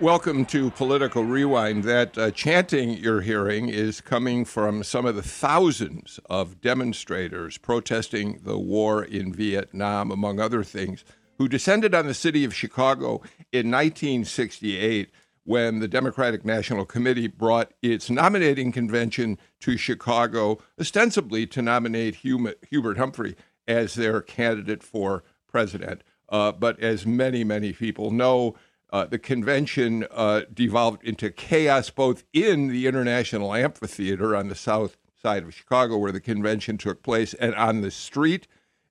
Welcome to Political Rewind. That uh, chanting you're hearing is coming from some of the thousands of demonstrators protesting the war in Vietnam, among other things, who descended on the city of Chicago in 1968 when the Democratic National Committee brought its nominating convention to Chicago, ostensibly to nominate Hubert Humphrey as their candidate for president. Uh, but as many, many people know, uh, the convention uh, devolved into chaos both in the International Amphitheater on the south side of Chicago, where the convention took place, and on the street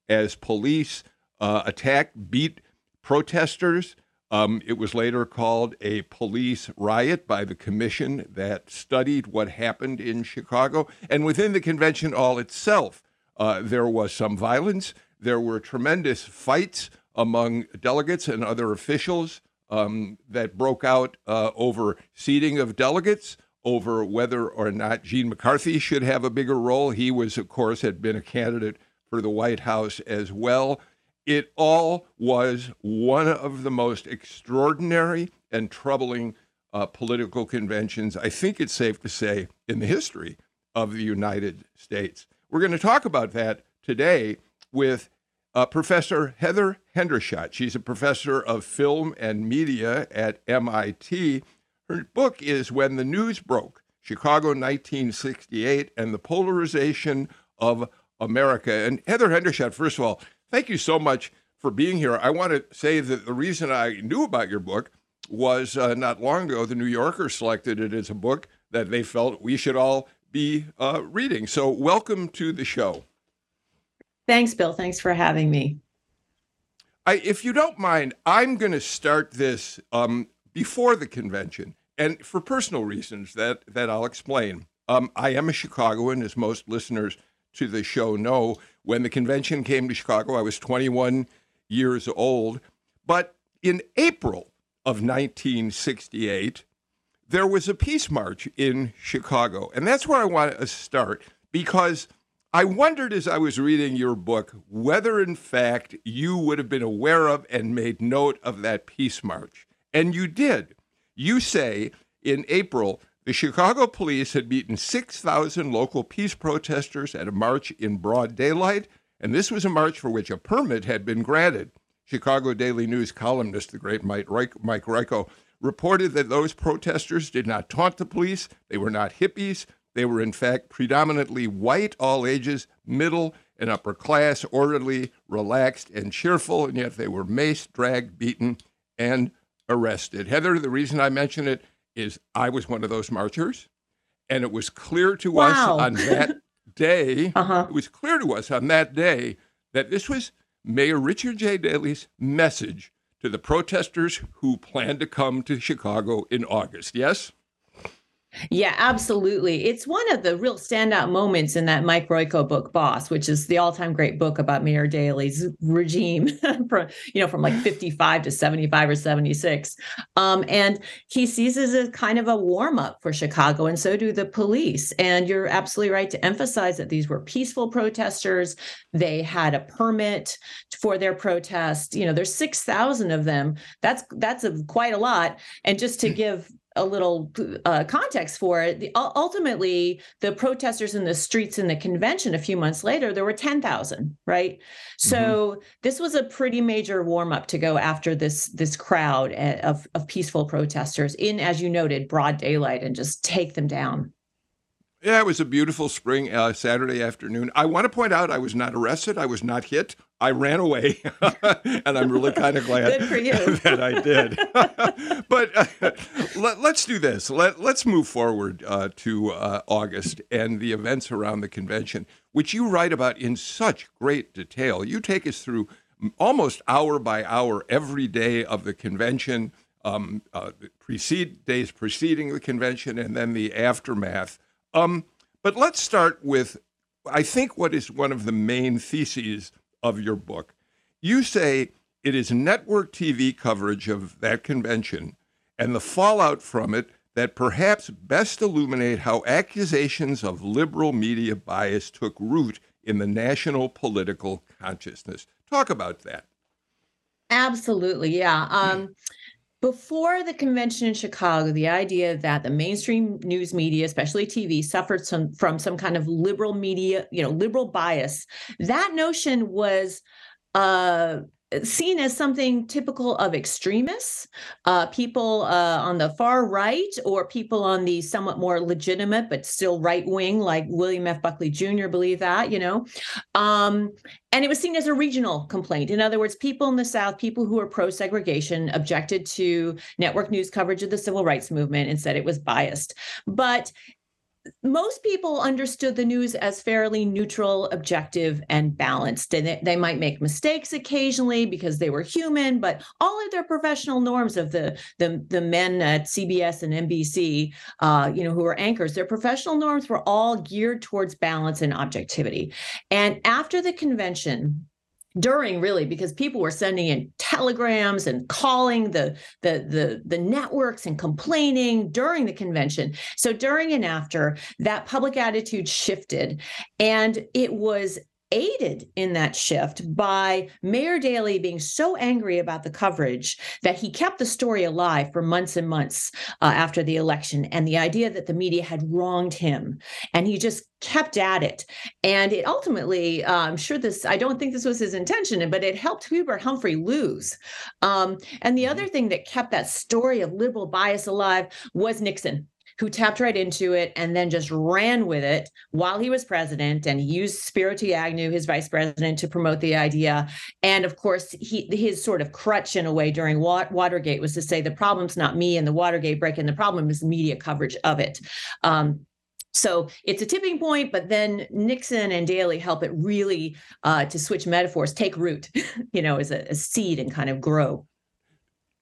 as police uh, attacked, beat protesters. Um, it was later called a police riot by the commission that studied what happened in Chicago. And within the convention all itself, uh, there was some violence. There were tremendous fights among delegates and other officials um, that broke out uh, over seating of delegates, over whether or not Gene McCarthy should have a bigger role. He was, of course, had been a candidate for the White House as well. It all was one of the most extraordinary and troubling uh, political conventions, I think it's safe to say, in the history of the United States. We're going to talk about that today with uh, Professor Heather Hendershot. She's a professor of film and media at MIT. Her book is When the News Broke Chicago 1968 and the Polarization of America. And Heather Hendershot, first of all, thank you so much for being here. I want to say that the reason I knew about your book was uh, not long ago, the New Yorker selected it as a book that they felt we should all be uh, reading. So, welcome to the show. Thanks, Bill. Thanks for having me. I, if you don't mind, I'm going to start this um, before the convention, and for personal reasons that that I'll explain. Um, I am a Chicagoan, as most listeners to the show know. When the convention came to Chicago, I was 21 years old. But in April of 1968, there was a peace march in Chicago, and that's where I want to start because I wondered as I was reading your book whether, in fact, you would have been aware of and made note of that peace march. And you did. You say in April, the Chicago police had beaten 6,000 local peace protesters at a march in broad daylight, and this was a march for which a permit had been granted. Chicago Daily News columnist, the great Mike Royko, reported that those protesters did not taunt the police, they were not hippies, they were, in fact, predominantly white, all ages, middle and upper class, orderly, relaxed, and cheerful, and yet they were maced, dragged, beaten, and arrested. Heather, the reason I mention it is I was one of those marchers, and it was clear to wow. us on that day, uh-huh. it was clear to us on that day that this was Mayor Richard J. Daley's message to the protesters who planned to come to Chicago in August. Yes? Yeah, absolutely. It's one of the real standout moments in that Mike Royko book, Boss, which is the all-time great book about Mayor Daley's regime from, you know, from like 55 to 75 or 76. Um, and he sees it as kind of a warm-up for Chicago, and so do the police. And you're absolutely right to emphasize that these were peaceful protesters. They had a permit for their protest. You know, there's 6,000 of them. That's that's a, quite a lot. And just to hmm. give a little uh, context for it, the, ultimately, the protesters in the streets in the convention a few months later, there were 10,000, right? So mm-hmm. this was a pretty major warm up to go after this this crowd eh, of, of peaceful protesters in, as you noted, broad daylight and just take them down. Yeah, it was a beautiful spring uh, Saturday afternoon. I want to point out I was not arrested. I was not hit. I ran away, and I'm really kind of glad that I did. but uh, let, us do this. Let, us move forward uh, to uh, August and the events around the convention, which you write about in such great detail. You take us through almost hour by hour every day of the convention, um, uh, precede, days preceding the convention, and then the aftermath. Um, but let's start with, I think, what is one of the main theses of your book. You say it is network TV coverage of that convention and the fallout from it that perhaps best illuminate how accusations of liberal media bias took root in the national political consciousness. Talk about that. Absolutely. Yeah. Um, before the convention in Chicago, the idea that the mainstream news media, especially TV, suffered some from some kind of liberal media, you know, liberal bias, that notion was uh, seen as something typical of extremists, uh, people uh, on the far right, or people on the somewhat more legitimate but still right wing, like William F. Buckley Jr. believe that, you know. Um, and it was seen as a regional complaint. In other words, people in the South, people who were pro segregation, objected to network news coverage of the civil rights movement and said it was biased. But most people understood the news as fairly neutral, objective, and balanced. And they, they, might make mistakes occasionally because they were human, but all of their professional norms of the the, the men at CBS and NBC, uh, you know, who were anchors, their professional norms were all geared towards balance and objectivity. And after the convention, during really because people were sending in telegrams and calling the, the the the networks and complaining during the convention. So during and after that public attitude shifted and it was aided in that shift by Mayor Daley being so angry about the coverage that he kept the story alive for months and months uh, after the election and the idea that the media had wronged him. And he just kept at it. And it ultimately, uh, I'm sure this, I don't think this was his intention, but it helped Hubert Humphrey lose. Um, and the other mm-hmm. thing that kept that story of liberal bias alive was Nixon who tapped right into it and then just ran with it while he was president and he used Spiro T. Agnew, his vice president, to promote the idea. And of course, he his sort of crutch in a way during Watergate was to say the problem's not me and the Watergate break-in, the problem is media coverage of it. Um, so it's a tipping point, but then Nixon and Daley help it really, uh, to switch metaphors, take root, you know, as a, a seed and kind of grow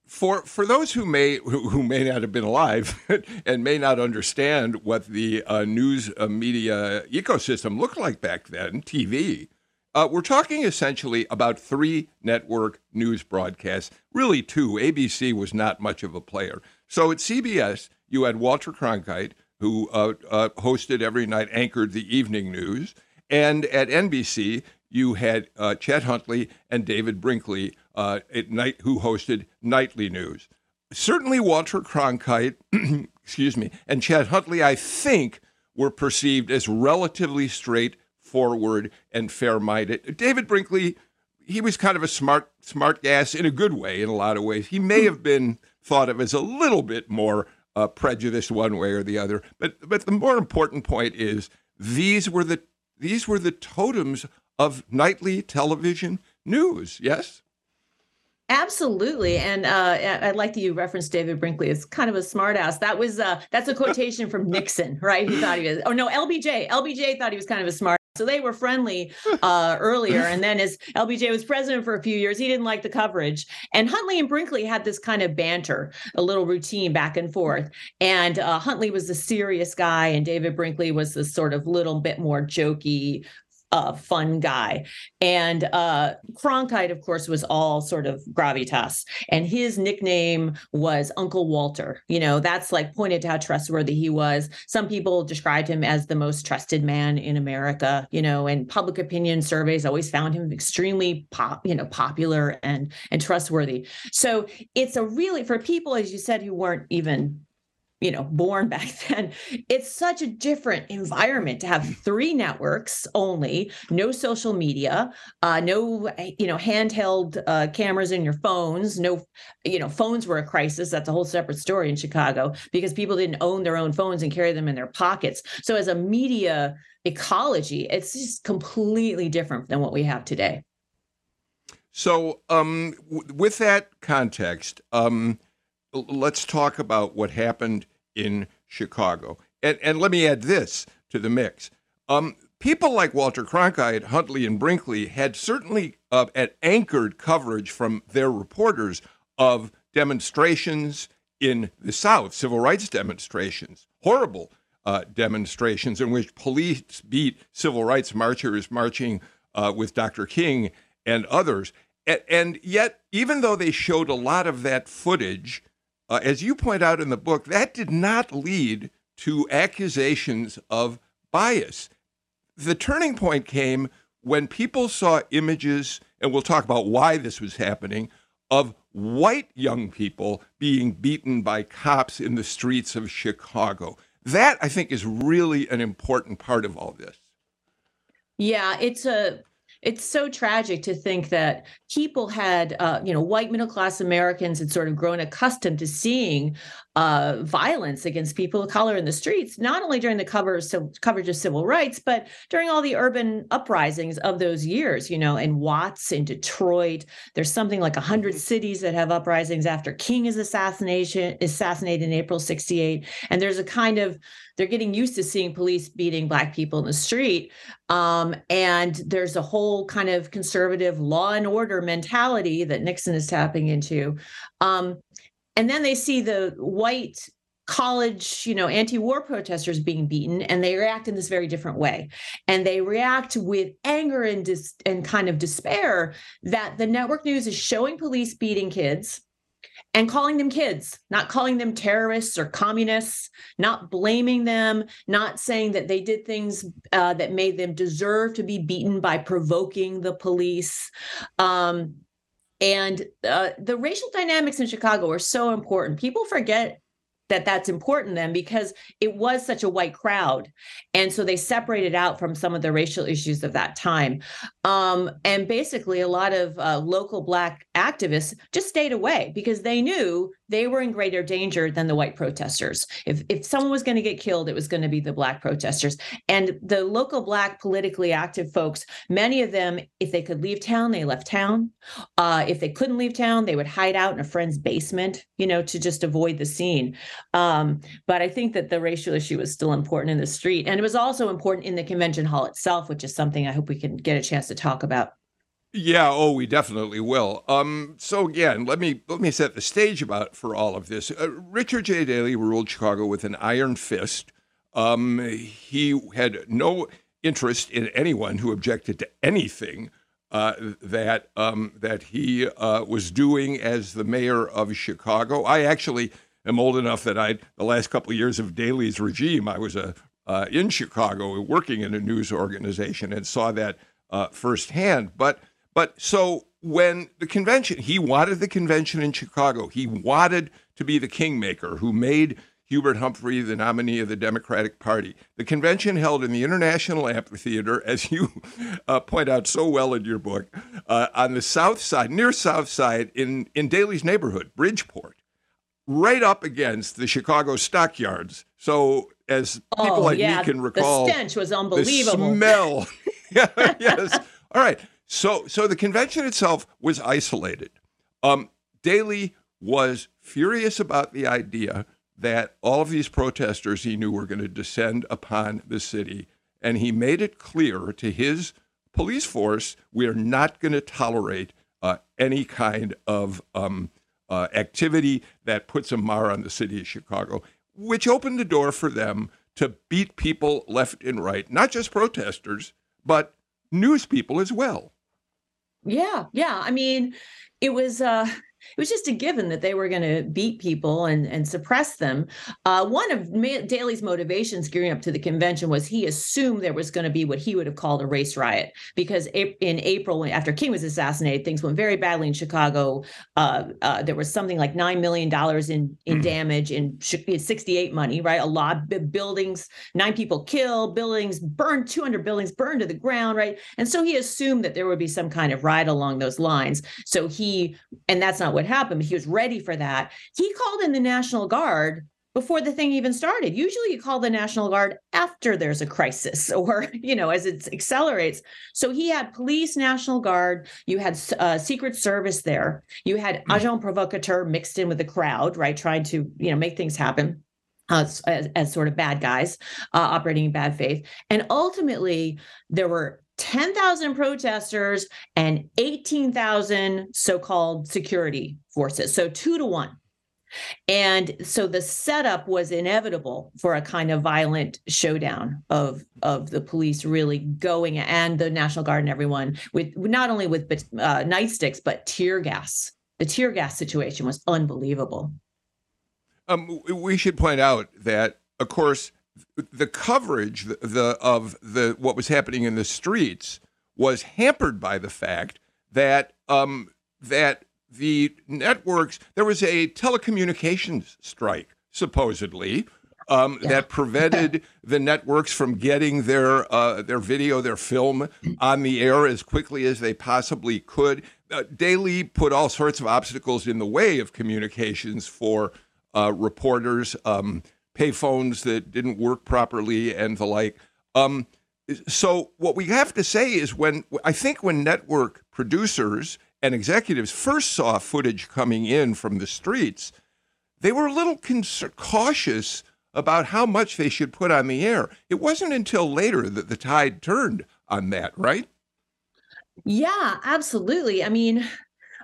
for for those who may who, may not have been alive and may not understand what the uh, news uh, media ecosystem looked like back then, TV. Uh, we're talking essentially about three network news broadcasts, really two. ABC was not much of a player. So at CBS, you had Walter Cronkite, who uh, uh, hosted every night, anchored the evening news, and at NBC, you had uh, Chet Huntley and David Brinkley uh, at night who hosted nightly news. Certainly, Walter Cronkite, excuse me, and Chet Huntley, I think, were perceived as relatively straightforward and fair-minded. David Brinkley, he was kind of a smart, smart gas in a good way in a lot of ways. He may have been thought of as a little bit more uh, prejudiced one way or the other. But but the more important point is these were the these were the totems of nightly television news. Yes. Absolutely, and uh, I like that you referenced David Brinkley as kind of a smartass. That was uh, that's a quotation from Nixon, right? He thought he was. Oh no, LBJ. LBJ thought he was kind of a smart. So they were friendly uh, earlier, and then as LBJ was president for a few years, he didn't like the coverage. And Huntley and Brinkley had this kind of banter, a little routine back and forth. And uh, Huntley was the serious guy, and David Brinkley was the sort of little bit more jokey, uh, fun guy. And uh, Cronkite, of course, was all sort of gravitas. And his nickname was Uncle Walter. You know, that's like pointed to how trustworthy he was. Some people described him as the most trusted man in America, you know, and public opinion surveys always found him extremely pop, you know, popular and and trustworthy. So it's a really for people, as you said, who weren't even you know born back then it's such a different environment to have three networks only no social media uh, no you know handheld uh, cameras in your phones no you know phones were a crisis that's a whole separate story in chicago because people didn't own their own phones and carry them in their pockets. So as a media ecology it's just completely different than what we have today. So um, w- with that context um, let's talk about what happened in Chicago. And, and let me add this to the mix. Um, people like Walter Cronkite, Huntley, and Brinkley had certainly uh, anchored coverage from their reporters of demonstrations in the South, civil rights demonstrations, horrible uh, demonstrations in which police beat civil rights marchers marching uh, with Dr. King and others. And, and yet, even though they showed a lot of that footage, uh, as you point out in the book, that did not lead to accusations of bias. The turning point came when people saw images, and we'll talk about why this was happening, of white young people being beaten by cops in the streets of Chicago. That, I think, is really an important part of all this. Yeah, it's a it's so tragic to think that people had, uh, you know, white middle class Americans had sort of grown accustomed to seeing uh, violence against people of color in the streets, not only during the cover so, coverage of civil rights, but during all the urban uprisings of those years. You know, in Watts, in Detroit, there's something like hundred mm-hmm. cities that have uprisings after King is assassination assassinated in April '68, and there's a kind of they're getting used to seeing police beating black people in the street um, and there's a whole kind of conservative law and order mentality that nixon is tapping into um, and then they see the white college you know anti-war protesters being beaten and they react in this very different way and they react with anger and dis- and kind of despair that the network news is showing police beating kids and calling them kids, not calling them terrorists or communists, not blaming them, not saying that they did things uh, that made them deserve to be beaten by provoking the police. Um, and uh, the racial dynamics in Chicago are so important. People forget that that's important then because it was such a white crowd and so they separated out from some of the racial issues of that time um, and basically a lot of uh, local black activists just stayed away because they knew they were in greater danger than the white protesters. If if someone was going to get killed, it was going to be the black protesters. And the local black politically active folks, many of them, if they could leave town, they left town. Uh, if they couldn't leave town, they would hide out in a friend's basement, you know, to just avoid the scene. Um, but I think that the racial issue was still important in the street, and it was also important in the convention hall itself, which is something I hope we can get a chance to talk about. Yeah, oh, we definitely will. Um, so again, let me let me set the stage about for all of this. Uh, Richard J. Daley ruled Chicago with an iron fist. Um, he had no interest in anyone who objected to anything uh, that um, that he uh, was doing as the mayor of Chicago. I actually am old enough that I, the last couple of years of Daley's regime, I was a uh, in Chicago working in a news organization and saw that uh, firsthand. But but so when the convention, he wanted the convention in Chicago. He wanted to be the kingmaker who made Hubert Humphrey the nominee of the Democratic Party. The convention held in the International Amphitheater, as you uh, point out so well in your book, uh, on the south side, near South Side, in, in Daley's neighborhood, Bridgeport, right up against the Chicago stockyards. So, as people oh, like yeah. me can recall, the stench was unbelievable. The smell. yes. All right. So, so the convention itself was isolated. Um, Daley was furious about the idea that all of these protesters he knew were going to descend upon the city, and he made it clear to his police force, we are not going to tolerate uh, any kind of um, uh, activity that puts a mar on the city of Chicago, which opened the door for them to beat people left and right, not just protesters, but news people as well. Yeah, yeah. I mean, it was uh it was just a given that they were going to beat people and, and suppress them. Uh, one of Daley's motivations gearing up to the convention was he assumed there was going to be what he would have called a race riot because in April, after King was assassinated, things went very badly in Chicago. Uh, uh, there was something like $9 million in, in mm. damage in 68 money, right? A lot of buildings, nine people killed, buildings burned, 200 buildings burned to the ground, right? And so he assumed that there would be some kind of riot along those lines. So he, and that's not what happened, but he was ready for that. He called in the National Guard before the thing even started. Usually you call the National Guard after there's a crisis or, you know, as it accelerates. So he had police, National Guard, you had uh, Secret Service there, you had mm-hmm. agent provocateur mixed in with the crowd, right, trying to, you know, make things happen. Uh, as, as, sort of bad guys uh, operating in bad faith. And ultimately, there were 10,000 protesters and 18,000 so called security forces. So two to one. And so the setup was inevitable for a kind of violent showdown of of the police really going and the National Guard and everyone with not only with uh, nightsticks but tear gas. The tear gas situation was unbelievable. Um, we should point out that, of course, the coverage the, the, of the what was happening in the streets was hampered by the fact that um, that the networks there was a telecommunications strike supposedly um, yeah. that prevented the networks from getting their uh, their video, their film on the air as quickly as they possibly could. Uh, Daley put all sorts of obstacles in the way of communications for uh, reporters. Um, payphones that didn't work properly and the like. Um, so what we have to say is when I think when network producers and executives first saw footage coming in from the streets, they were a little cautious about how much they should put on the air. It wasn't until later that the tide turned on that, right? Yeah, absolutely. I mean,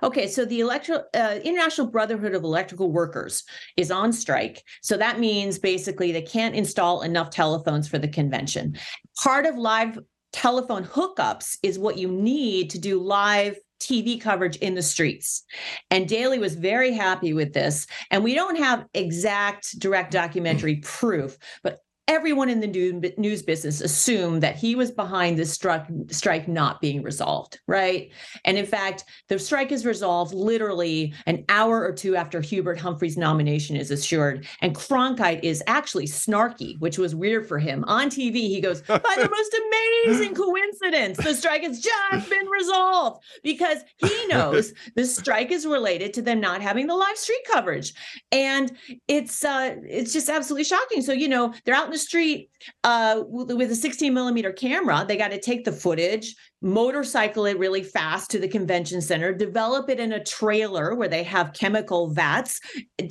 Okay, so the electro uh, International Brotherhood of Electrical Workers is on strike. So that means basically they can't install enough telephones for the convention. Part of live telephone hookups is what you need to do live TV coverage in the streets. And Daley was very happy with this. And we don't have exact direct documentary proof, but everyone in the news business assumed that he was behind this strike, strike not being resolved, right? And in fact, the strike is resolved literally an hour or two after Hubert Humphrey's nomination is assured. And Cronkite is actually snarky, which was weird for him. On TV, he goes, by the most amazing coincidence, the strike has just been resolved because he knows the strike is related to them not having the live street coverage. And it's uh it's just absolutely shocking. So, you know, they're out the street uh, with a 16 millimeter camera. They got to take the footage, motorcycle it really fast to the convention center, develop it in a trailer where they have chemical vats,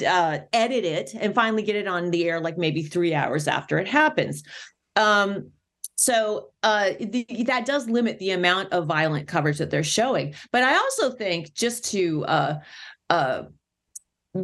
uh, edit it, and finally get it on the air like maybe three hours after it happens. Um, so uh, the, that does limit the amount of violent coverage that they're showing. But I also think just to uh, uh,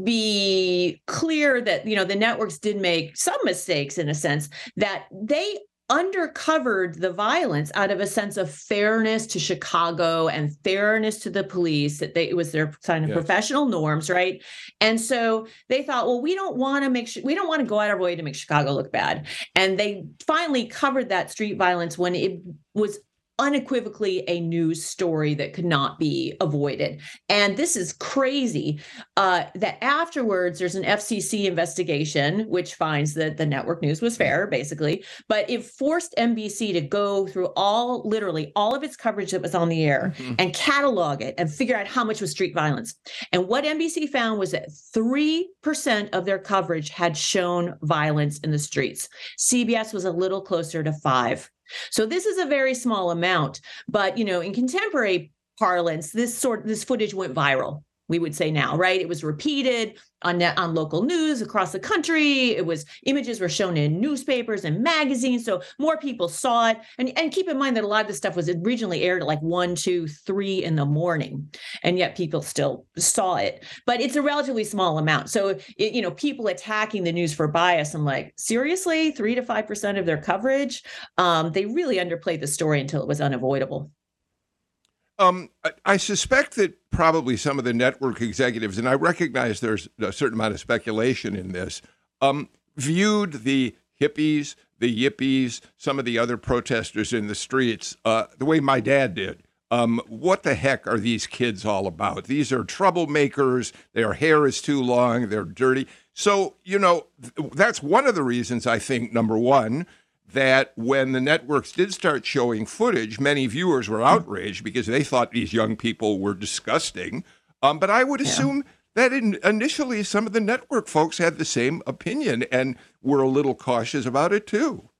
be clear that you know the networks did make some mistakes in a sense that they undercovered the violence out of a sense of fairness to Chicago and fairness to the police that they it was their kind of yes. professional norms right and so they thought well we don't want to make sure we don't want to go out of our way to make Chicago look bad and they finally covered that street violence when it was unequivocally a news story that could not be avoided. And this is crazy uh, that afterwards there's an FCC investigation which finds that the network news was fair, basically, but it forced NBC to go through all, literally all of its coverage that was on the air mm-hmm. and catalog it and figure out how much was street violence. And what NBC found was that 3% of their coverage had shown violence in the streets. CBS was a little closer to five. So this is a very small amount, but you know, in contemporary parlance, this sort this footage went viral. We would say now, right? It was repeated on on local news across the country. It was images were shown in newspapers and magazines, so more people saw it. And and keep in mind that a lot of this stuff was originally aired at like one, two, three in the morning, and yet people still saw it. But it's a relatively small amount. So it, you know, people attacking the news for bias. I'm like, seriously, three to five percent of their coverage. Um, they really underplayed the story until it was unavoidable. Um, I, suspect that probably some of the network executives, and I recognize there's a certain amount of speculation in this, um, viewed the hippies, the yippies, some of the other protesters in the streets uh, the way my dad did. Um, what the heck are these kids all about? These are troublemakers. Their hair is too long. They're dirty. So, you know, that's one of the reasons I think, number one, that when the networks did start showing footage, many viewers were outraged because they thought these young people were disgusting. Um, but I would assume yeah. that in, initially some of the network folks had the same opinion and were a little cautious about it too.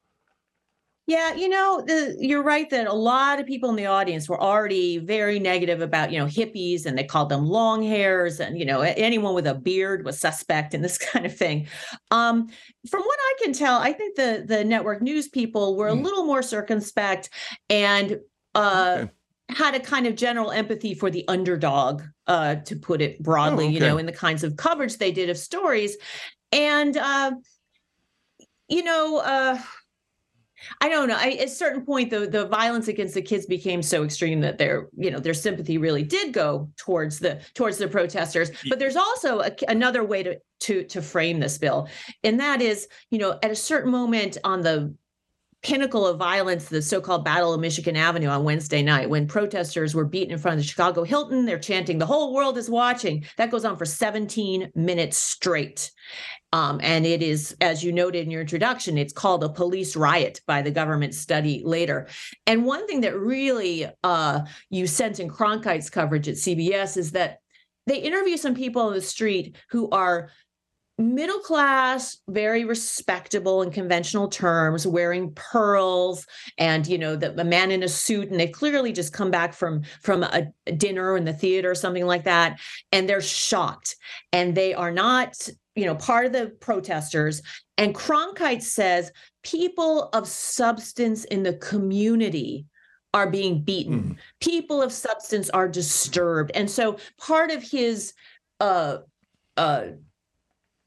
Yeah, you know, the, you're right that a lot of people in the audience were already very negative about, you know, hippies and they called them long hairs and, you know, anyone with a beard was suspect and this kind of thing. Um, from what I can tell, I think the the network news people were a mm. little more circumspect and uh okay. had a kind of general empathy for the underdog, uh, to put it broadly, oh, okay. you know, in the kinds of coverage they did of stories. And uh, you know, uh I don't know. I, at a certain point, the the violence against the kids became so extreme that their you know their sympathy really did go towards the towards the protesters. But there's also a, another way to to to frame this bill, and that is you know at a certain moment on the pinnacle of violence, the so-called Battle of Michigan Avenue on Wednesday night, when protesters were beaten in front of the Chicago Hilton. They're chanting, "The whole world is watching." That goes on for 17 minutes straight. Um, and it is, as you noted in your introduction, it's called a police riot by the government study later. And one thing that really uh, you sense in Cronkite's coverage at CBS is that they interview some people on the street who are middle class very respectable in conventional terms wearing pearls and you know the, the man in a suit and they clearly just come back from from a, a dinner in the theater or something like that and they're shocked and they are not you know, part of the protesters. And Cronkite says people of substance in the community are being beaten. Mm. People of substance are disturbed. And so part of his uh uh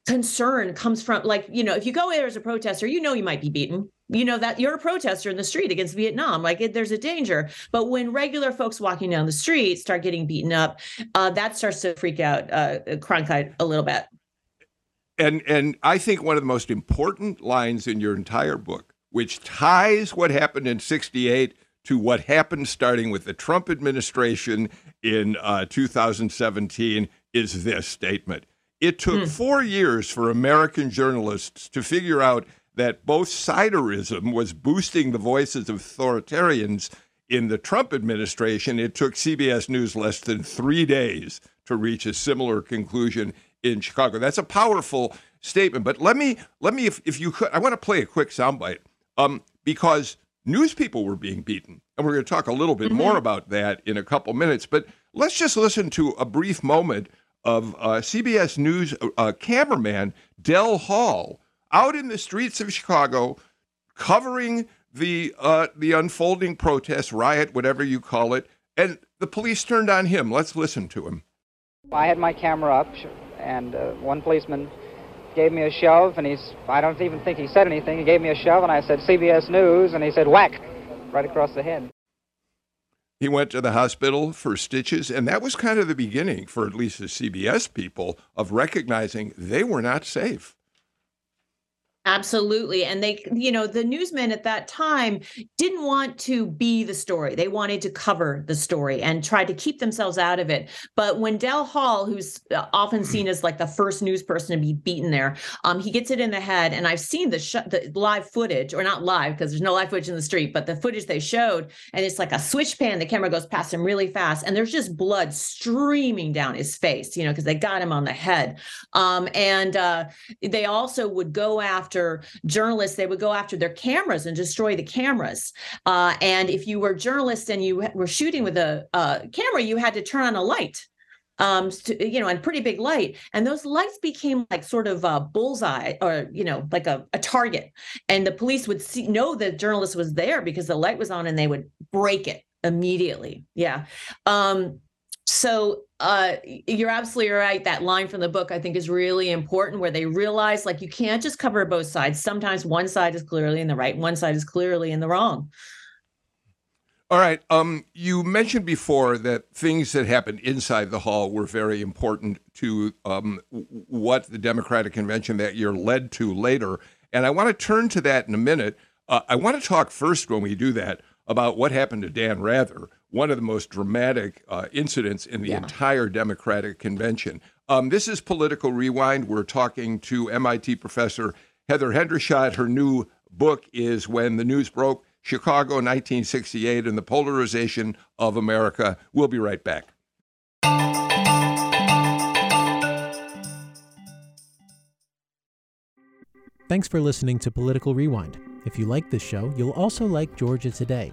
concern comes from like, you know, if you go there as a protester, you know you might be beaten. You know that you're a protester in the street against Vietnam. Like it, there's a danger. But when regular folks walking down the street start getting beaten up, uh, that starts to freak out uh, Cronkite a little bit and and I think one of the most important lines in your entire book, which ties what happened in '68 to what happened starting with the Trump administration in uh, 2017, is this statement. It took hmm. four years for American journalists to figure out that both siderism was boosting the voices of authoritarians in the Trump administration. It took CBS News less than three days to reach a similar conclusion in Chicago. That's a powerful statement. But let me let me if, if you could I want to play a quick soundbite. Um, because news people were being beaten. And we're going to talk a little bit mm-hmm. more about that in a couple minutes. But let's just listen to a brief moment of uh, CBS News uh, cameraman Del Hall out in the streets of Chicago covering the uh, the unfolding protest, riot, whatever you call it. And the police turned on him. Let's listen to him. I had my camera up, and uh, one policeman gave me a shove, and he's, I don't even think he said anything. He gave me a shove, and I said, CBS News, and he said, whack, right across the head. He went to the hospital for stitches, and that was kind of the beginning for at least the CBS people of recognizing they were not safe. Absolutely. And they, you know, the newsmen at that time didn't want to be the story. They wanted to cover the story and try to keep themselves out of it. But when Del Hall, who's uh, often seen as like the first news person to be beaten there, um, he gets it in the head. And I've seen the, sh- the live footage, or not live because there's no live footage in the street, but the footage they showed, and it's like a switch pan. The camera goes past him really fast, and there's just blood streaming down his face, you know, because they got him on the head. Um, and uh, they also would go after after journalists, they would go after their cameras and destroy the cameras. Uh, and if you were a journalist and you were shooting with a uh, camera, you had to turn on a light um to, you know and pretty big light. And those lights became like sort of a bullseye or you know like a, a target. And the police would see know the journalist was there because the light was on and they would break it immediately. Yeah. Um so uh, you're absolutely right. That line from the book, I think, is really important where they realize like you can't just cover both sides. Sometimes one side is clearly in the right, one side is clearly in the wrong. All right. Um, you mentioned before that things that happened inside the hall were very important to um, what the Democratic convention that year led to later. And I want to turn to that in a minute. Uh, I want to talk first, when we do that, about what happened to Dan Rather, one of the most dramatic uh, incidents in the yeah. entire Democratic convention. Um, this is Political Rewind. We're talking to MIT professor Heather Hendershot. Her new book is When the News Broke Chicago 1968 and the Polarization of America. We'll be right back. Thanks for listening to Political Rewind. If you like this show, you'll also like Georgia Today.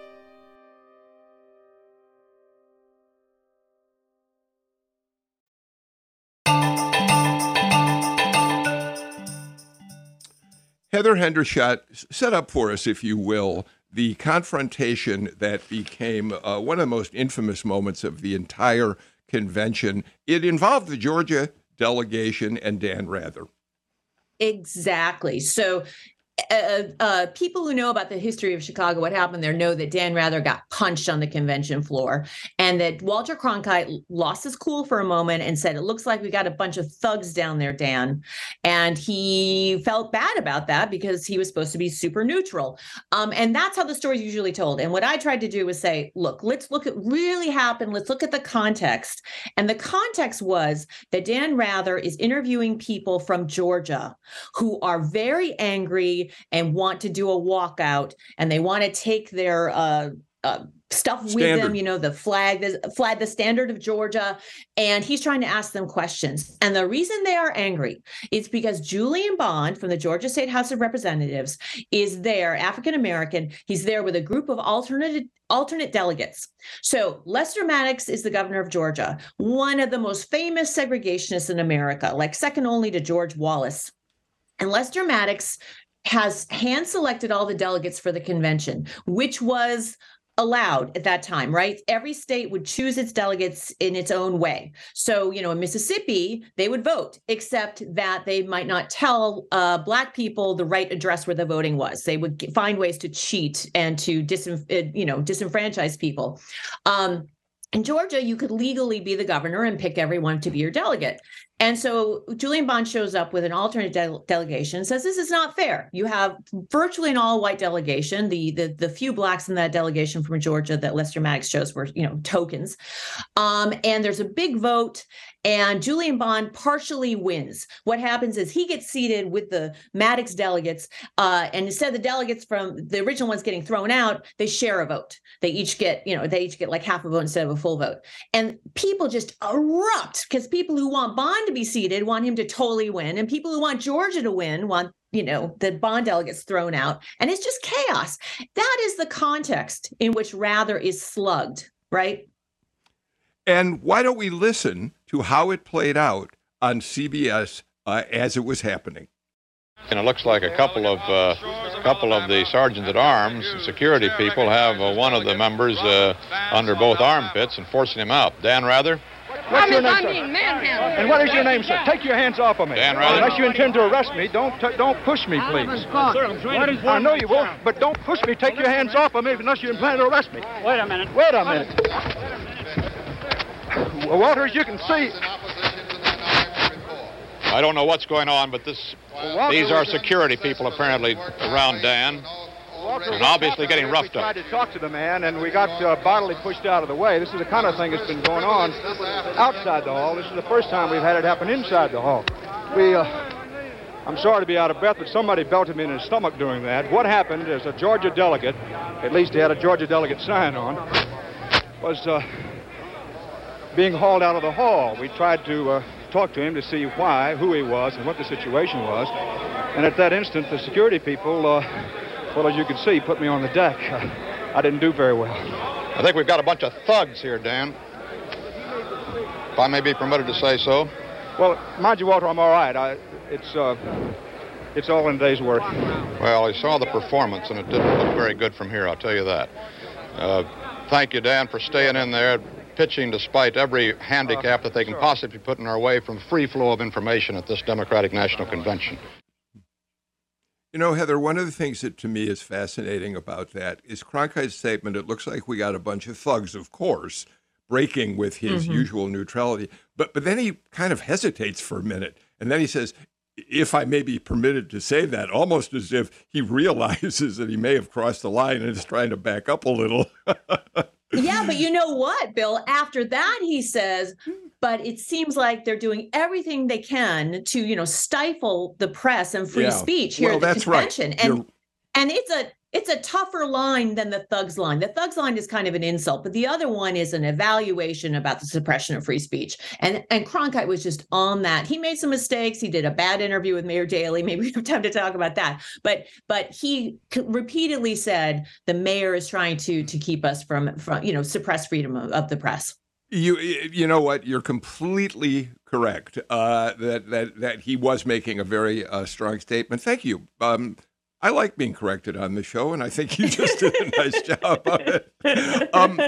Heather Hendershot, set up for us, if you will, the confrontation that became uh, one of the most infamous moments of the entire convention. It involved the Georgia delegation and Dan Rather. Exactly. So uh, uh, people who know about the history of Chicago, what happened there, know that Dan Rather got punched on the convention floor, and that Walter Cronkite lost his cool for a moment and said, "It looks like we got a bunch of thugs down there, Dan," and he felt bad about that because he was supposed to be super neutral. Um, and that's how the story's usually told. And what I tried to do was say, "Look, let's look at really happened. Let's look at the context." And the context was that Dan Rather is interviewing people from Georgia who are very angry and want to do a walkout and they want to take their uh, uh, stuff standard. with them, you know, the flag, the flag, the standard of Georgia. And he's trying to ask them questions. And the reason they are angry is because Julian Bond from the Georgia State House of Representatives is there, African American. He's there with a group of alternate alternate delegates. So Lester Maddox is the governor of Georgia, one of the most famous segregationists in America, like second only to George Wallace. And Lester Maddox has hand selected all the delegates for the convention, which was allowed at that time, right? Every state would choose its delegates in its own way. So, you know, in Mississippi, they would vote, except that they might not tell uh, Black people the right address where the voting was. They would find ways to cheat and to uh, you know, disenfranchise people. Um, in Georgia, you could legally be the governor and pick everyone to be your delegate. And so Julian Bond shows up with an alternate de- delegation, says this is not fair. You have virtually an all-white delegation. The, the the few blacks in that delegation from Georgia that Lester Maddox chose were, you know, tokens. Um, and there's a big vote, and Julian Bond partially wins. What happens is he gets seated with the Maddox delegates, uh, and instead of the delegates from the original ones getting thrown out, they share a vote. They each get, you know, they each get like half a vote instead of a full vote. And people just erupt because people who want Bond to be seated want him to totally win, and people who want Georgia to win want you know the bond delegates thrown out and it's just chaos that is the context in which rather is slugged right and why don't we listen to how it played out on CBS uh, as it was happening? And it looks like a couple of uh, couple of the sergeants at arms, and security people, have uh, one of the members uh, under both armpits and forcing him out. Dan Rather. What's your name, sir? And what is your name, sir? Take your hands off of me. Dan Rather. Unless you intend to arrest me, don't t- don't push me, please. I'm trying to... I know you will, but don't push me. Take your hands off of me unless you intend to arrest me. Wait a minute. Wait a minute. Well, Walters, you can see. I don't know what's going on, but this well, these are security people apparently around Dan. Walter, and obviously getting roughed up. tried to talk to the man, and we got uh, bodily pushed out of the way. This is the kind of thing that's been going on outside the hall. This is the first time we've had it happen inside the hall. We, uh, I'm sorry to be out of breath, but somebody belted me in the stomach doing that. What happened is a Georgia delegate, at least he had a Georgia delegate sign on, was uh, being hauled out of the hall. We tried to uh, talk to him to see why, who he was, and what the situation was. And at that instant, the security people, uh, well, as you can see, put me on the deck. I didn't do very well. I think we've got a bunch of thugs here, Dan. If I may be permitted to say so. Well, mind you, Walter, I'm all right. I, it's, uh, it's all in a day's work. Well, I saw the performance, and it didn't look very good from here, I'll tell you that. Uh, thank you, Dan, for staying in there, pitching despite every handicap that they can possibly put in our way from free flow of information at this Democratic National Convention. You know, Heather, one of the things that to me is fascinating about that is Cronkite's statement. It looks like we got a bunch of thugs, of course, breaking with his mm-hmm. usual neutrality. But but then he kind of hesitates for a minute, and then he says, if I may be permitted to say that, almost as if he realizes that he may have crossed the line and is trying to back up a little. yeah, but you know what, Bill? After that, he says, hmm. but it seems like they're doing everything they can to, you know, stifle the press and free yeah. speech here well, at the convention. Right. And You're... and it's a it's a tougher line than the thugs line. The thugs line is kind of an insult, but the other one is an evaluation about the suppression of free speech. And and Cronkite was just on that. He made some mistakes. He did a bad interview with Mayor Daley. Maybe we have time to talk about that. But but he repeatedly said the mayor is trying to to keep us from from you know suppress freedom of, of the press. You you know what? You're completely correct. Uh, that that that he was making a very uh, strong statement. Thank you. Um, I like being corrected on the show, and I think you just did a nice job of it. Um,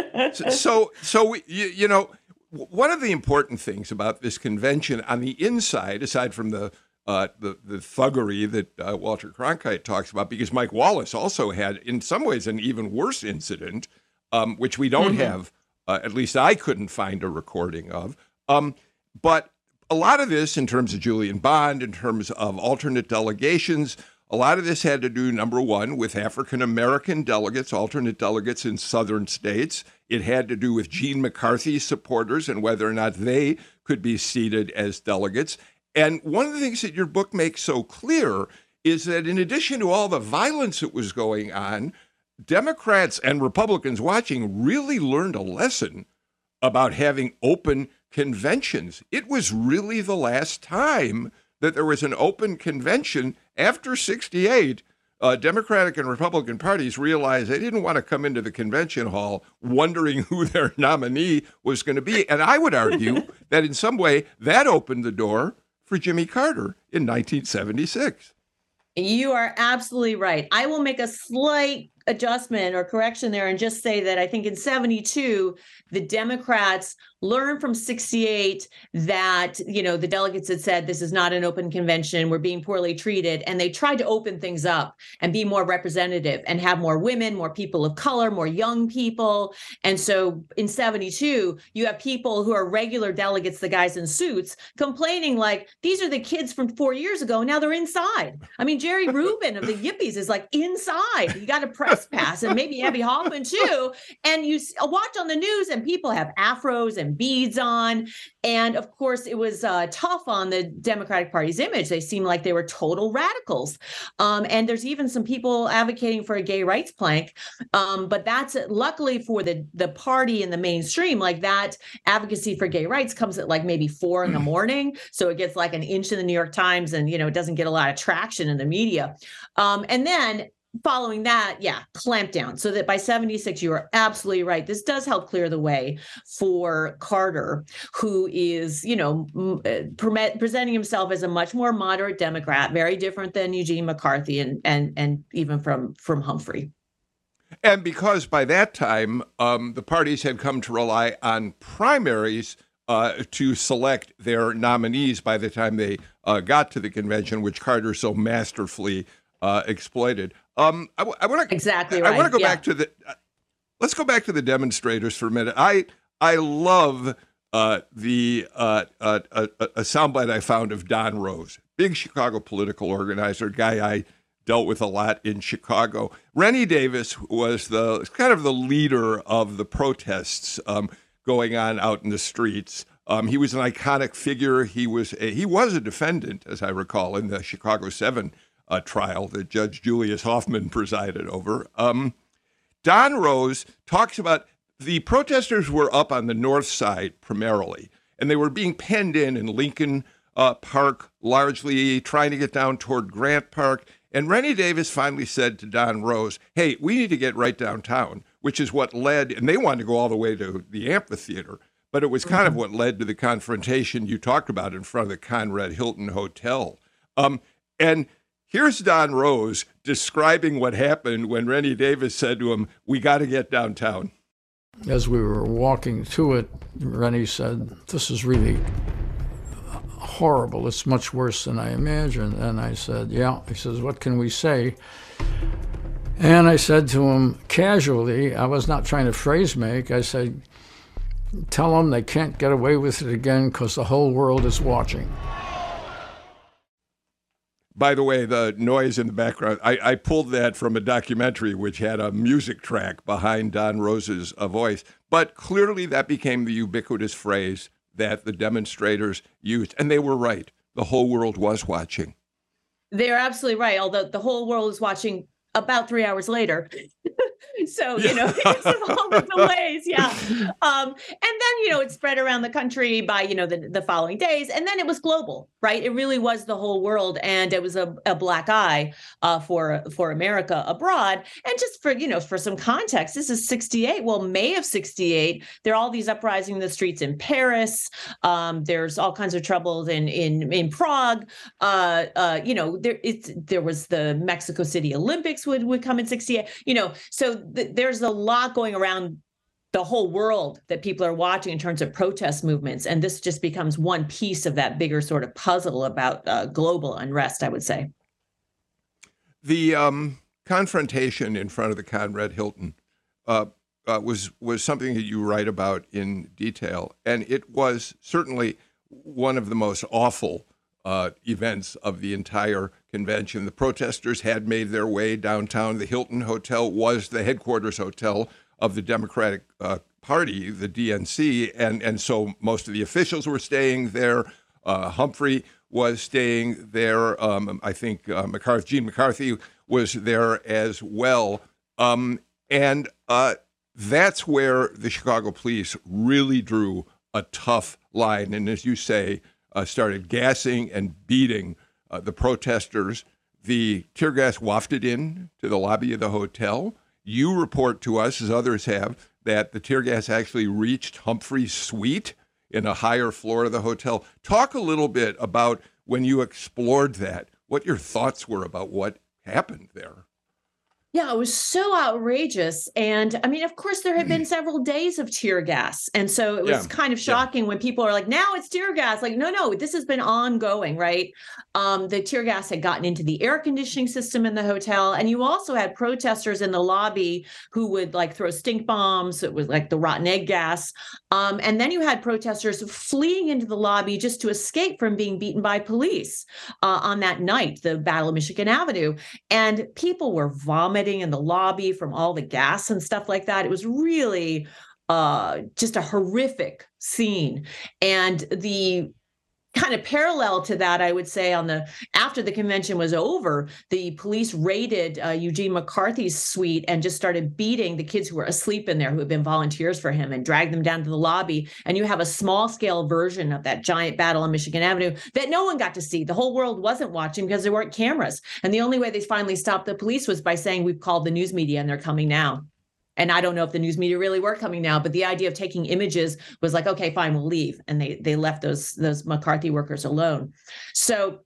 so, so you, you, know, one of the important things about this convention on the inside, aside from the uh, the, the thuggery that uh, Walter Cronkite talks about, because Mike Wallace also had, in some ways, an even worse incident, um, which we don't mm-hmm. have. Uh, at least I couldn't find a recording of. Um, but a lot of this, in terms of Julian Bond, in terms of alternate delegations, a lot of this had to do, number one, with African American delegates, alternate delegates in southern states. It had to do with Gene McCarthy's supporters and whether or not they could be seated as delegates. And one of the things that your book makes so clear is that in addition to all the violence that was going on, Democrats and Republicans watching really learned a lesson about having open conventions. It was really the last time that there was an open convention after 68. Uh, Democratic and Republican parties realized they didn't want to come into the convention hall wondering who their nominee was going to be. And I would argue that in some way that opened the door for Jimmy Carter in 1976. You are absolutely right. I will make a slight adjustment or correction there and just say that I think in 72, the Democrats learned from 68 that, you know, the delegates had said this is not an open convention, we're being poorly treated. And they tried to open things up and be more representative and have more women, more people of color, more young people. And so in 72, you have people who are regular delegates, the guys in suits, complaining like, these are the kids from four years ago. Now they're inside. I mean, Jerry Rubin of the Yippies is like inside. You got a press pass and maybe Abbie Hoffman too. And you watch on the news and people have afros and beads on. And of course, it was uh, tough on the Democratic Party's image. They seemed like they were total radicals. Um, and there's even some people advocating for a gay rights plank. Um, but that's luckily for the, the party in the mainstream, like that advocacy for gay rights comes at like maybe four in the morning. So it gets like an inch in the New York Times and, you know, it doesn't get a lot of traction in the media. Um, and then following that, yeah, clamp down so that by 76, you are absolutely right. This does help clear the way for Carter, who is, you know, uh, presenting himself as a much more moderate Democrat, very different than Eugene McCarthy and and and even from from Humphrey. And because by that time, um, the parties had come to rely on primaries uh, to select their nominees by the time they uh, got to the convention, which Carter so masterfully uh, exploited. Um, I, I want to exactly. Right. I want to go yeah. back to the. Uh, let's go back to the demonstrators for a minute. I I love uh, the uh, uh, a, a soundbite I found of Don Rose, big Chicago political organizer, guy I dealt with a lot in Chicago. Rennie Davis was the kind of the leader of the protests um, going on out in the streets. Um, he was an iconic figure. He was a, he was a defendant, as I recall, in the Chicago Seven uh, trial that Judge Julius Hoffman presided over. Um, Don Rose talks about the protesters were up on the north side primarily, and they were being penned in in Lincoln uh, Park, largely trying to get down toward Grant Park. And Rennie Davis finally said to Don Rose, Hey, we need to get right downtown, which is what led, and they wanted to go all the way to the amphitheater, but it was kind of mm-hmm. what led to the confrontation you talked about in front of the Conrad Hilton Hotel. Um, and Here's Don Rose describing what happened when Rennie Davis said to him, We got to get downtown. As we were walking to it, Rennie said, This is really horrible. It's much worse than I imagined. And I said, Yeah. He says, What can we say? And I said to him casually, I was not trying to phrase make, I said, Tell them they can't get away with it again because the whole world is watching. By the way, the noise in the background, I, I, pulled that from a documentary which had a music track behind Don Rose's uh, voice. But clearly, that became the ubiquitous phrase that the demonstrators used. And they were right. The whole world was watching. They're absolutely right. Although the whole world is watching about three hours later. so you know because of all the delays yeah. Um, and then you know it spread around the country by you know the, the following days and then it was global right? It really was the whole world and it was a, a black eye uh, for for america abroad. And just for you know for some context this is 68 well may of 68 there are all these uprising in the streets in paris. Um, there's all kinds of troubles in in in prague. Uh, uh, you know there it's there was the mexico city olympics would would come in 68 you know so th- there's a lot going around the whole world that people are watching in terms of protest movements and this just becomes one piece of that bigger sort of puzzle about uh, global unrest i would say. The um, confrontation in front of the conrad hilton uh, uh, was was something that you write about in detail and it was certainly one of the most awful uh, events of the entire convention. The protesters had made their way downtown. The Hilton Hotel was the headquarters hotel of the Democratic uh, Party, the DNC, and and so most of the officials were staying there. Uh, Humphrey was staying there. Um, I think uh, McCarthy, Gene McCarthy was there as well. Um, and uh, that's where the Chicago police really drew a tough line. And as you say, uh, started gassing and beating uh, the protesters. The tear gas wafted in to the lobby of the hotel. You report to us, as others have, that the tear gas actually reached Humphrey's suite in a higher floor of the hotel. Talk a little bit about when you explored that, what your thoughts were about what happened there. Yeah, it was so outrageous. And I mean, of course, there had been mm. several days of tear gas. And so it was yeah. kind of shocking yeah. when people are like, now it's tear gas. Like, no, no, this has been ongoing, right? Um, the tear gas had gotten into the air conditioning system in the hotel. And you also had protesters in the lobby who would like throw stink bombs. It was like the rotten egg gas. Um, and then you had protesters fleeing into the lobby just to escape from being beaten by police uh, on that night, the Battle of Michigan Avenue. And people were vomiting in the lobby from all the gas and stuff like that. It was really uh, just a horrific scene. And the kind of parallel to that i would say on the after the convention was over the police raided uh, eugene mccarthy's suite and just started beating the kids who were asleep in there who had been volunteers for him and dragged them down to the lobby. And you have a small scale version of that giant battle on michigan avenue that no one got to see. The whole world wasn't watching because there weren't cameras. And the only way they finally stopped the police was by saying we've called the news media and they're coming now and I don't know if the news media really were coming now, but the idea of taking images was like, okay, fine, we'll leave. And they they left those those McCarthy workers alone. So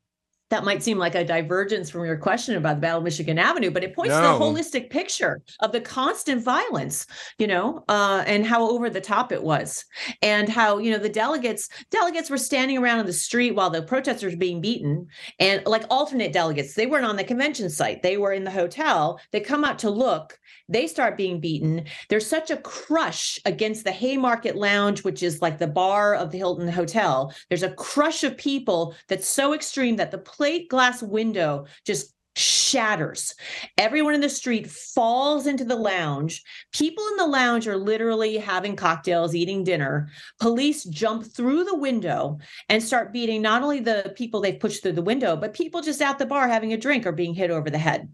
that might seem like a divergence from your question about the Battle of Michigan Avenue, but it points no. to the holistic picture of the constant violence, you know, uh, and how over the top it was, and how you know the delegates delegates were standing around on the street while the protesters were being beaten, and like alternate delegates, they weren't on the convention site, they were in the hotel. They come out to look, they start being beaten. There's such a crush against the Haymarket Lounge, which is like the bar of the Hilton Hotel. There's a crush of people that's so extreme that the plate glass window just shatters. Everyone in the street falls into the lounge. People in the lounge are literally having cocktails, eating dinner. Police jump through the window and start beating not only the people they've pushed through the window, but people just at the bar having a drink or being hit over the head.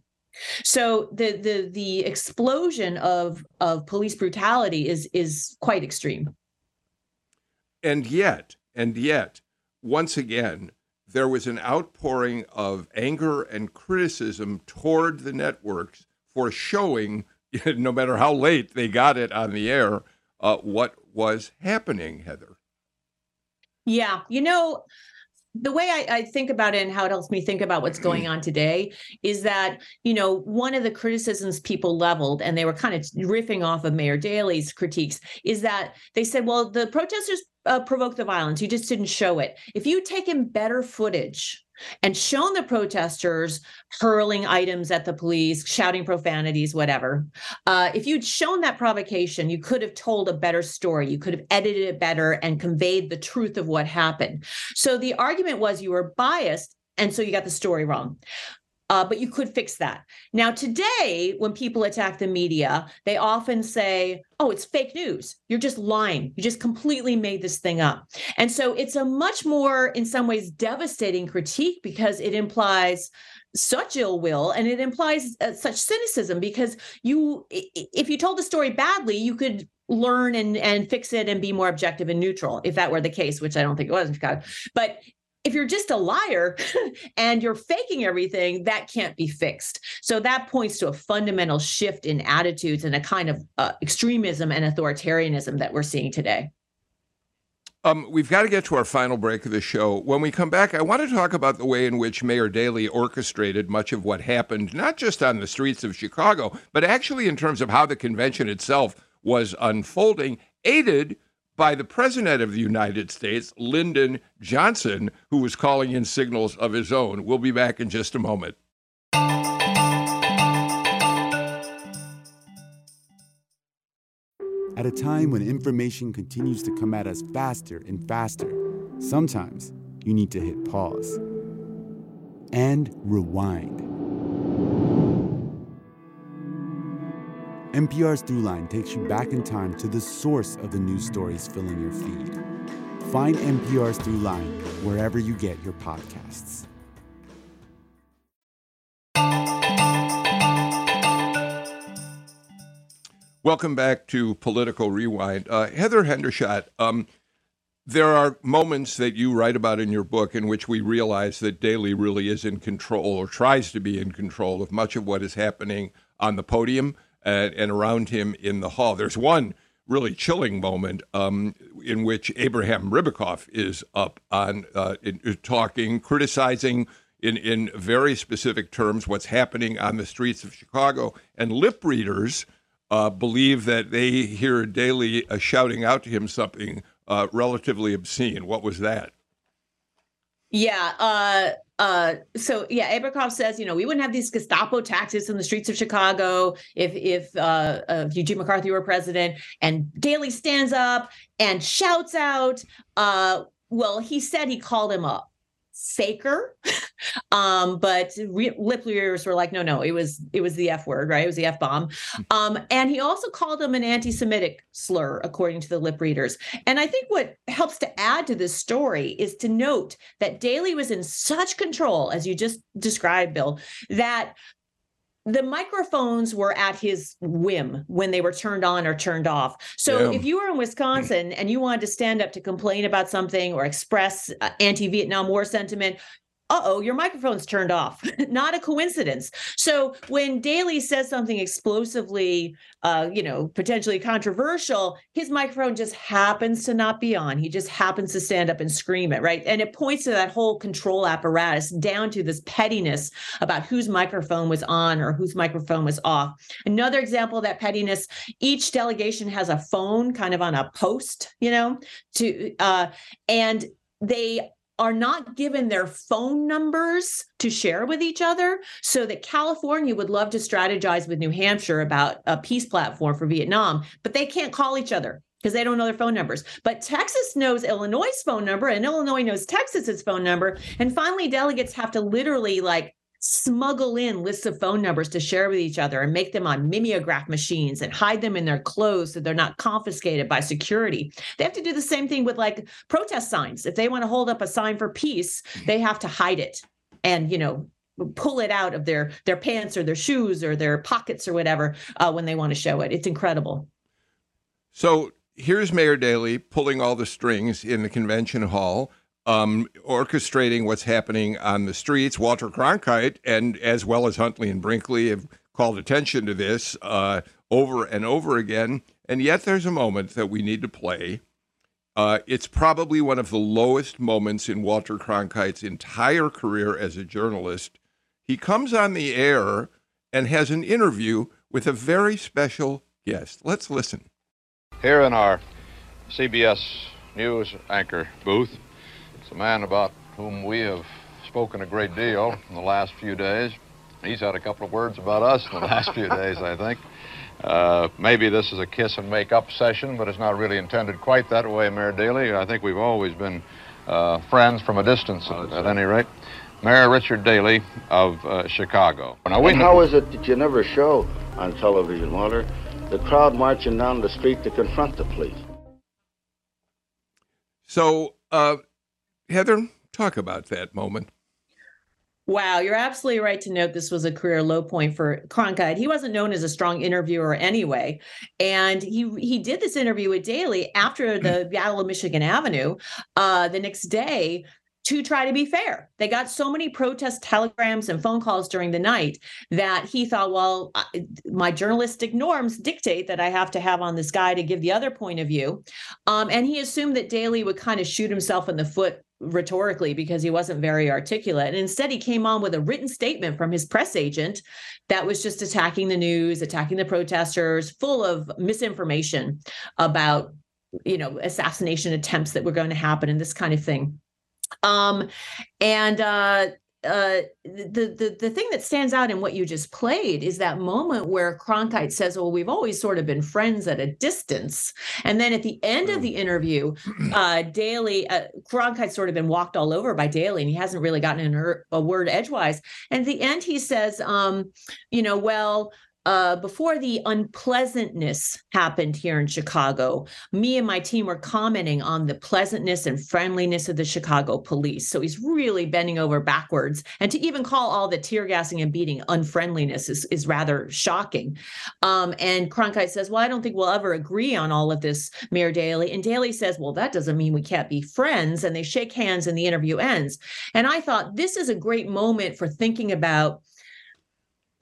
So the the the explosion of of police brutality is is quite extreme. And yet, and yet, once again, there was an outpouring of anger and criticism toward the networks for showing, no matter how late they got it on the air, uh, what was happening, Heather. Yeah, you know, the way I, I, think about it and how it helps me think about what's going on today is that, you know, one of the criticisms people leveled, and they were kind of riffing off of Mayor Daley's critiques, is that they said, well, the protesters uh, provoked the violence. You just didn't show it. If you'd taken better footage and shown the protesters hurling items at the police, shouting profanities, whatever. Uh, if you'd shown that provocation, you could have told a better story. You could have edited it better and conveyed the truth of what happened. So the argument was you were biased. And so you got the story wrong. Uh, but you could fix that. Now, today, when people attack the media, they often say, oh, it's fake news. You're just lying. You just completely made this thing up. And so it's a much more, in some ways, devastating critique because it implies such ill will and it implies uh, such cynicism because you if you told the story badly you could learn and and fix it and be more objective and neutral if that were the case which i don't think it was but if you're just a liar and you're faking everything, that can't be fixed. So that points to a fundamental shift in attitudes and a kind of uh, extremism and authoritarianism that we're seeing today. Um, we've got to get to our final break of the show. When we come back, I want to talk about the way in which Mayor Daley orchestrated much of what happened, not just on the streets of Chicago, but actually in terms of how the convention itself was unfolding, aided by the President of the United States, Lyndon Johnson, who was calling in signals of his own. We'll be back in just a moment. At a time when information continues to come at us faster and faster, sometimes you need to hit pause and rewind NPR's Throughline takes you back in time to the source of the news stories filling your feed. Find NPR's Throughline wherever you get your podcasts. Welcome back to Political Rewind. Uh, Heather Hendershot, um, there are moments that you write about in your book in which we realize that Daley really is in control or tries to be in control of much of what is happening on the podium and, and around him in the hall. There's one really chilling moment um, in which Abraham Ribicoff is up on uh, in, uh, talking, criticizing in, in very specific terms what's happening on the streets of Chicago. And lip readers uh, believe that they hear Daley uh, shouting out to him something uh, relatively obscene. What was that? Yeah. Uh, so yeah, Abercroft says, you know, we wouldn't have these Gestapo taxes in the streets of Chicago if if uh, uh, Eugene McCarthy were president. And Daley stands up and shouts out. Uh, well, he said he called him up faker um but re- lip readers were like no no it was it was the f word right? It was the f bomb. Hmm. um and he also called him an anti-semitic slur according to the lip readers. And i think what helps to add to this story is to note that Daley was in such control as you just described bill that the microphones were at his whim when they were turned on or turned off. So if you were in Wisconsin and you wanted to stand up to complain about something or express uh, anti-Vietnam War sentiment, uh-oh, your microphone's turned off. Not a coincidence. So when Daley says something explosively, uh, you know, potentially controversial, his microphone just happens to not be on. He just happens to stand up and scream it, right? And it points to that whole control apparatus down to this pettiness about whose microphone was on or whose microphone was off. Another example of that pettiness, each delegation has a phone kind of on a post, you know, to uh, and they are not given their phone numbers to share with each other so that California would love to strategize with New Hampshire about a peace platform for Vietnam, but they can't call each other because they don't know their phone numbers. But Texas knows Illinois' phone number and Illinois knows Texas's phone number. And finally, delegates have to literally like smuggle in lists of phone numbers to share with each other and make them on mimeograph machines and hide them in their clothes so they're not confiscated by security. They have to do the same thing with like protest signs. If they want to hold up a sign for peace, they have to hide it and, you know, pull it out of their their pants or their shoes or their pockets or whatever uh, when they want to show it. It's incredible. So here's Mayor Daley pulling all the strings in the convention hall um, orchestrating what's happening on the streets. Walter Cronkite and as well as Huntley and Brinkley have called attention to this uh, over and over again. And yet there's a moment that we need to play Uh, it's probably one of the lowest moments in Walter Cronkite's entire career as a journalist. He comes on the air and has an interview with a very special guest. Let's listen. Here in our CBS News anchor booth, a man about whom we have spoken a great deal in the last few days. He's had a couple of words about us in the last few days, I think. Uh, maybe this is a kiss and make up session, but it's not really intended quite that way, Mayor Daley. I think we've always been uh, friends from a distance, at, at, any rate. Mayor Richard Daley of uh, Chicago. Now, we how is it that you never show on television, Walter, the crowd marching down the street to confront the police? So, uh, Heather, talk about that moment. Wow, you're absolutely right to note this was a career low point for Cronkite. He wasn't known as a strong interviewer anyway, and he he did this interview with Daley after the Battle of Michigan Avenue. Uh, the next day, to try to be fair. They got so many protest telegrams and phone calls during the night that he thought, well, my journalistic norms dictate that I have to have on this guy to give the other point of view. Um, and he assumed that Daley would kind of shoot himself in the foot rhetorically because he wasn't very articulate. And instead, he came on with a written statement from his press agent that was just attacking the news, attacking the protesters, full of misinformation about, you know, assassination attempts that were going to happen and this kind of thing. Um, and uh, uh, the the the thing that stands out in what you just played is that moment where Cronkite says, "Well, we've always sort of been friends at a distance," and then at the end of mm. the interview, uh, Daley uh, Cronkite's sort of been walked all over by Daley, and he hasn't really gotten a word edgewise. And at the end, he says, um, "You know, well." Uh, before the unpleasantness happened here in Chicago, me and my team were commenting on the pleasantness and friendliness of the Chicago police. So he's really bending over backwards. And to even call all the tear gassing and beating unfriendliness is, is rather shocking. Um, and Cronkite says, Well, I don't think we'll ever agree on all of this, Mayor Daley. And Daley says, Well, that doesn't mean we can't be friends. And they shake hands and the interview ends. And I thought this is a great moment for thinking about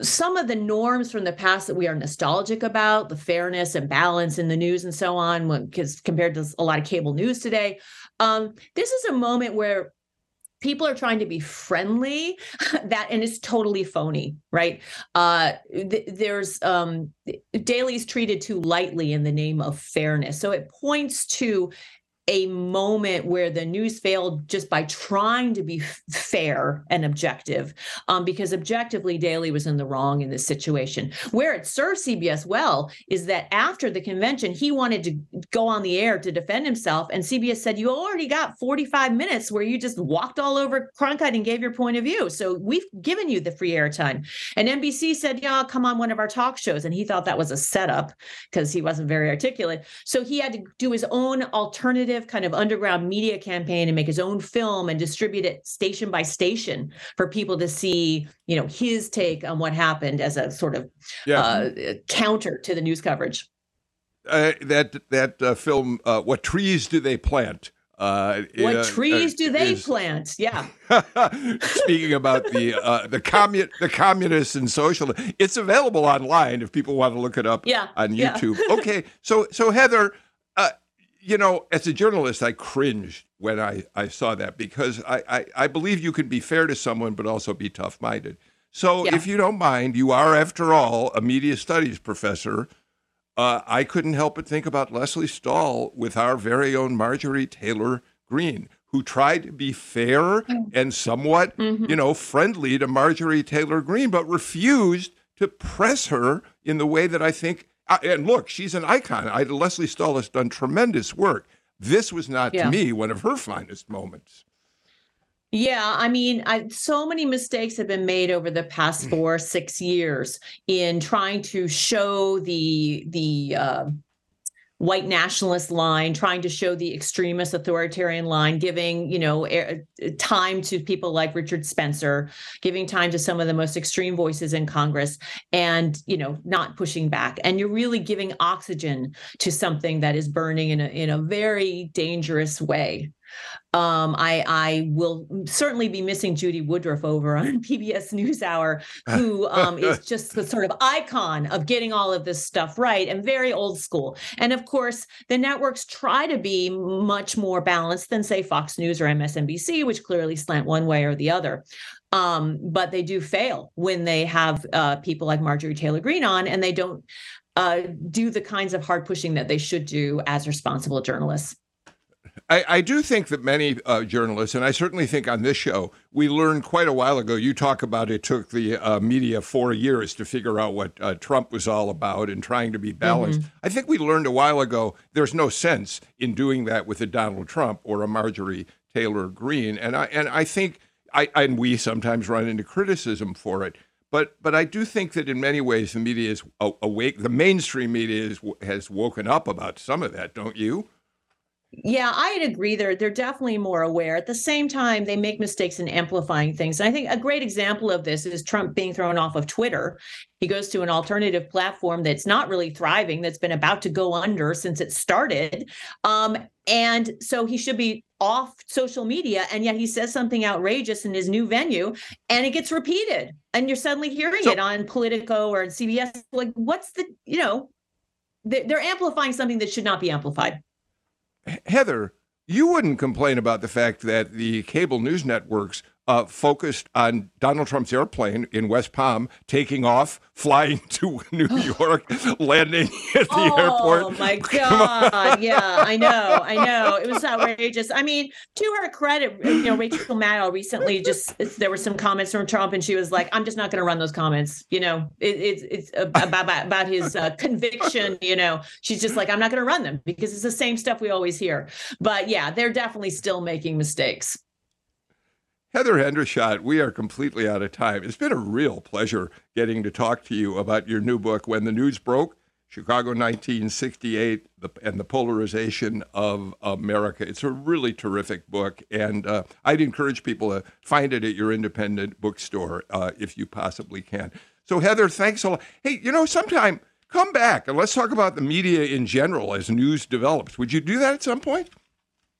some of the norms from the past that we are nostalgic about, the fairness and balance in the news and so on, because compared to a lot of cable news today, um, this is a moment where people are trying to be friendly that and it's totally phony right? Uh th- there's um Daley's treated too lightly in the name of fairness. So it points to a moment where the news failed just by trying to be fair and objective, um, because objectively, Daley was in the wrong in this situation. Where it served CBS well is that after the convention, he wanted to go on the air to defend himself, and CBS said, "You already got 45 minutes where you just walked all over Cronkite and gave your point of view. So we've given you the free airtime." And NBC said, "Yeah, come on one of our talk shows," and he thought that was a setup because he wasn't very articulate. So he had to do his own alternative kind of underground media campaign and make his own film and distribute it station by station for people to see, you know, his take on what happened as a sort of yeah. uh, counter to the news coverage. Uh, that that uh, film, uh, what trees do they plant? Uh, what uh, trees do they is, plant? Yeah. speaking about the uh, the commun the communists and social, it's available online if people want to look it up. Yeah. on YouTube. Yeah. okay, so so Heather, you know, as a journalist, I cringed when I, I saw that because I, I, I believe you can be fair to someone, but also be tough minded. So, yeah. if you don't mind, you are, after all, a media studies professor. Uh, I couldn't help but think about Lesley Stahl with our very own Marjorie Taylor Greene, who tried to be fair mm. and somewhat, mm-hmm. you know, friendly to Marjorie Taylor Greene, but refused to press her in the way that I think and look, she's an icon. I, Lesley Stahl has done tremendous work. This was not yeah. to me one of her finest moments. Yeah, I mean, I, so many mistakes have been made over the past mm. four, six years in trying to show the the uh, white nationalist line, trying to show the extremist authoritarian line, giving you know time to people like Richard Spencer, giving time to some of the most extreme voices in Congress, and you know not pushing back. And you're really giving oxygen to something that is burning in a in a very dangerous way. Um, I I will certainly be missing Judy Woodruff over on PBS NewsHour, who um, is just the sort of icon of getting all of this stuff right and very old school. And of course, the networks try to be much more balanced than say Fox News or MSNBC, which clearly slant one way or the other. Um, but they do fail when they have uh, people like Marjorie Taylor Greene on, and they don't uh, do the kinds of hard pushing that they should do as responsible journalists. I, I, do think that many uh, journalists, and I certainly think on this show, we learned quite a while ago. You talk about it took the uh, media four years to figure out what uh, Trump was all about and trying to be balanced. Mm-hmm. I think we learned a while ago there's no sense in doing that with a Donald Trump or a Marjorie Taylor Greene, and I and I think I and we sometimes run into criticism for it. But but I do think that in many ways the media is awake. The mainstream media is, has woken up about some of that, don't you? Yeah, I'd agree. They're they're definitely more aware. At the same time, they make mistakes in amplifying things. And I think a great example of this is Trump being thrown off of Twitter. He goes to an alternative platform that's not really thriving, that's been about to go under since it started. Um, and so he should be off social media, and yet he says something outrageous in his new venue, and it gets repeated. And you're suddenly hearing so, it on Politico or CBS. Like, what's the, you know, they're amplifying something that should not be amplified. Heather, you wouldn't complain about the fact that the cable news networks uh, focused on Donald Trump's airplane in West Palm taking off, flying to New York, landing at the oh, airport. Oh my God. yeah, I know. I know. It was outrageous. I mean, to her credit, you know, Rachel Maddow recently just, there were some comments from Trump and she was like, I'm just not going to run those comments. You know, it, it, it's about, about his uh, conviction. You know, she's just like, I'm not going to run them because it's the same stuff we always hear. But yeah, they're definitely still making mistakes. Heather Hendershot, we are completely out of time. It's been a real pleasure getting to talk to you about your new book, When the News Broke Chicago 1968 the, and the Polarization of America. It's a really terrific book, and uh, I'd encourage people to find it at your independent bookstore uh, if you possibly can. So, Heather, thanks a lot. Hey, you know, sometime come back and let's talk about the media in general as news develops. Would you do that at some point?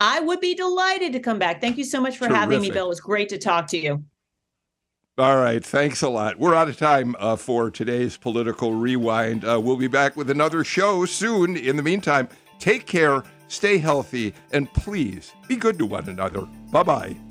I would be delighted to come back. Thank you so much for Terrific. having me, Bill. It was great to talk to you. All right. Thanks a lot. We're out of time uh, for today's political rewind. Uh, we'll be back with another show soon. In the meantime, take care, stay healthy, and please be good to one another. Bye bye.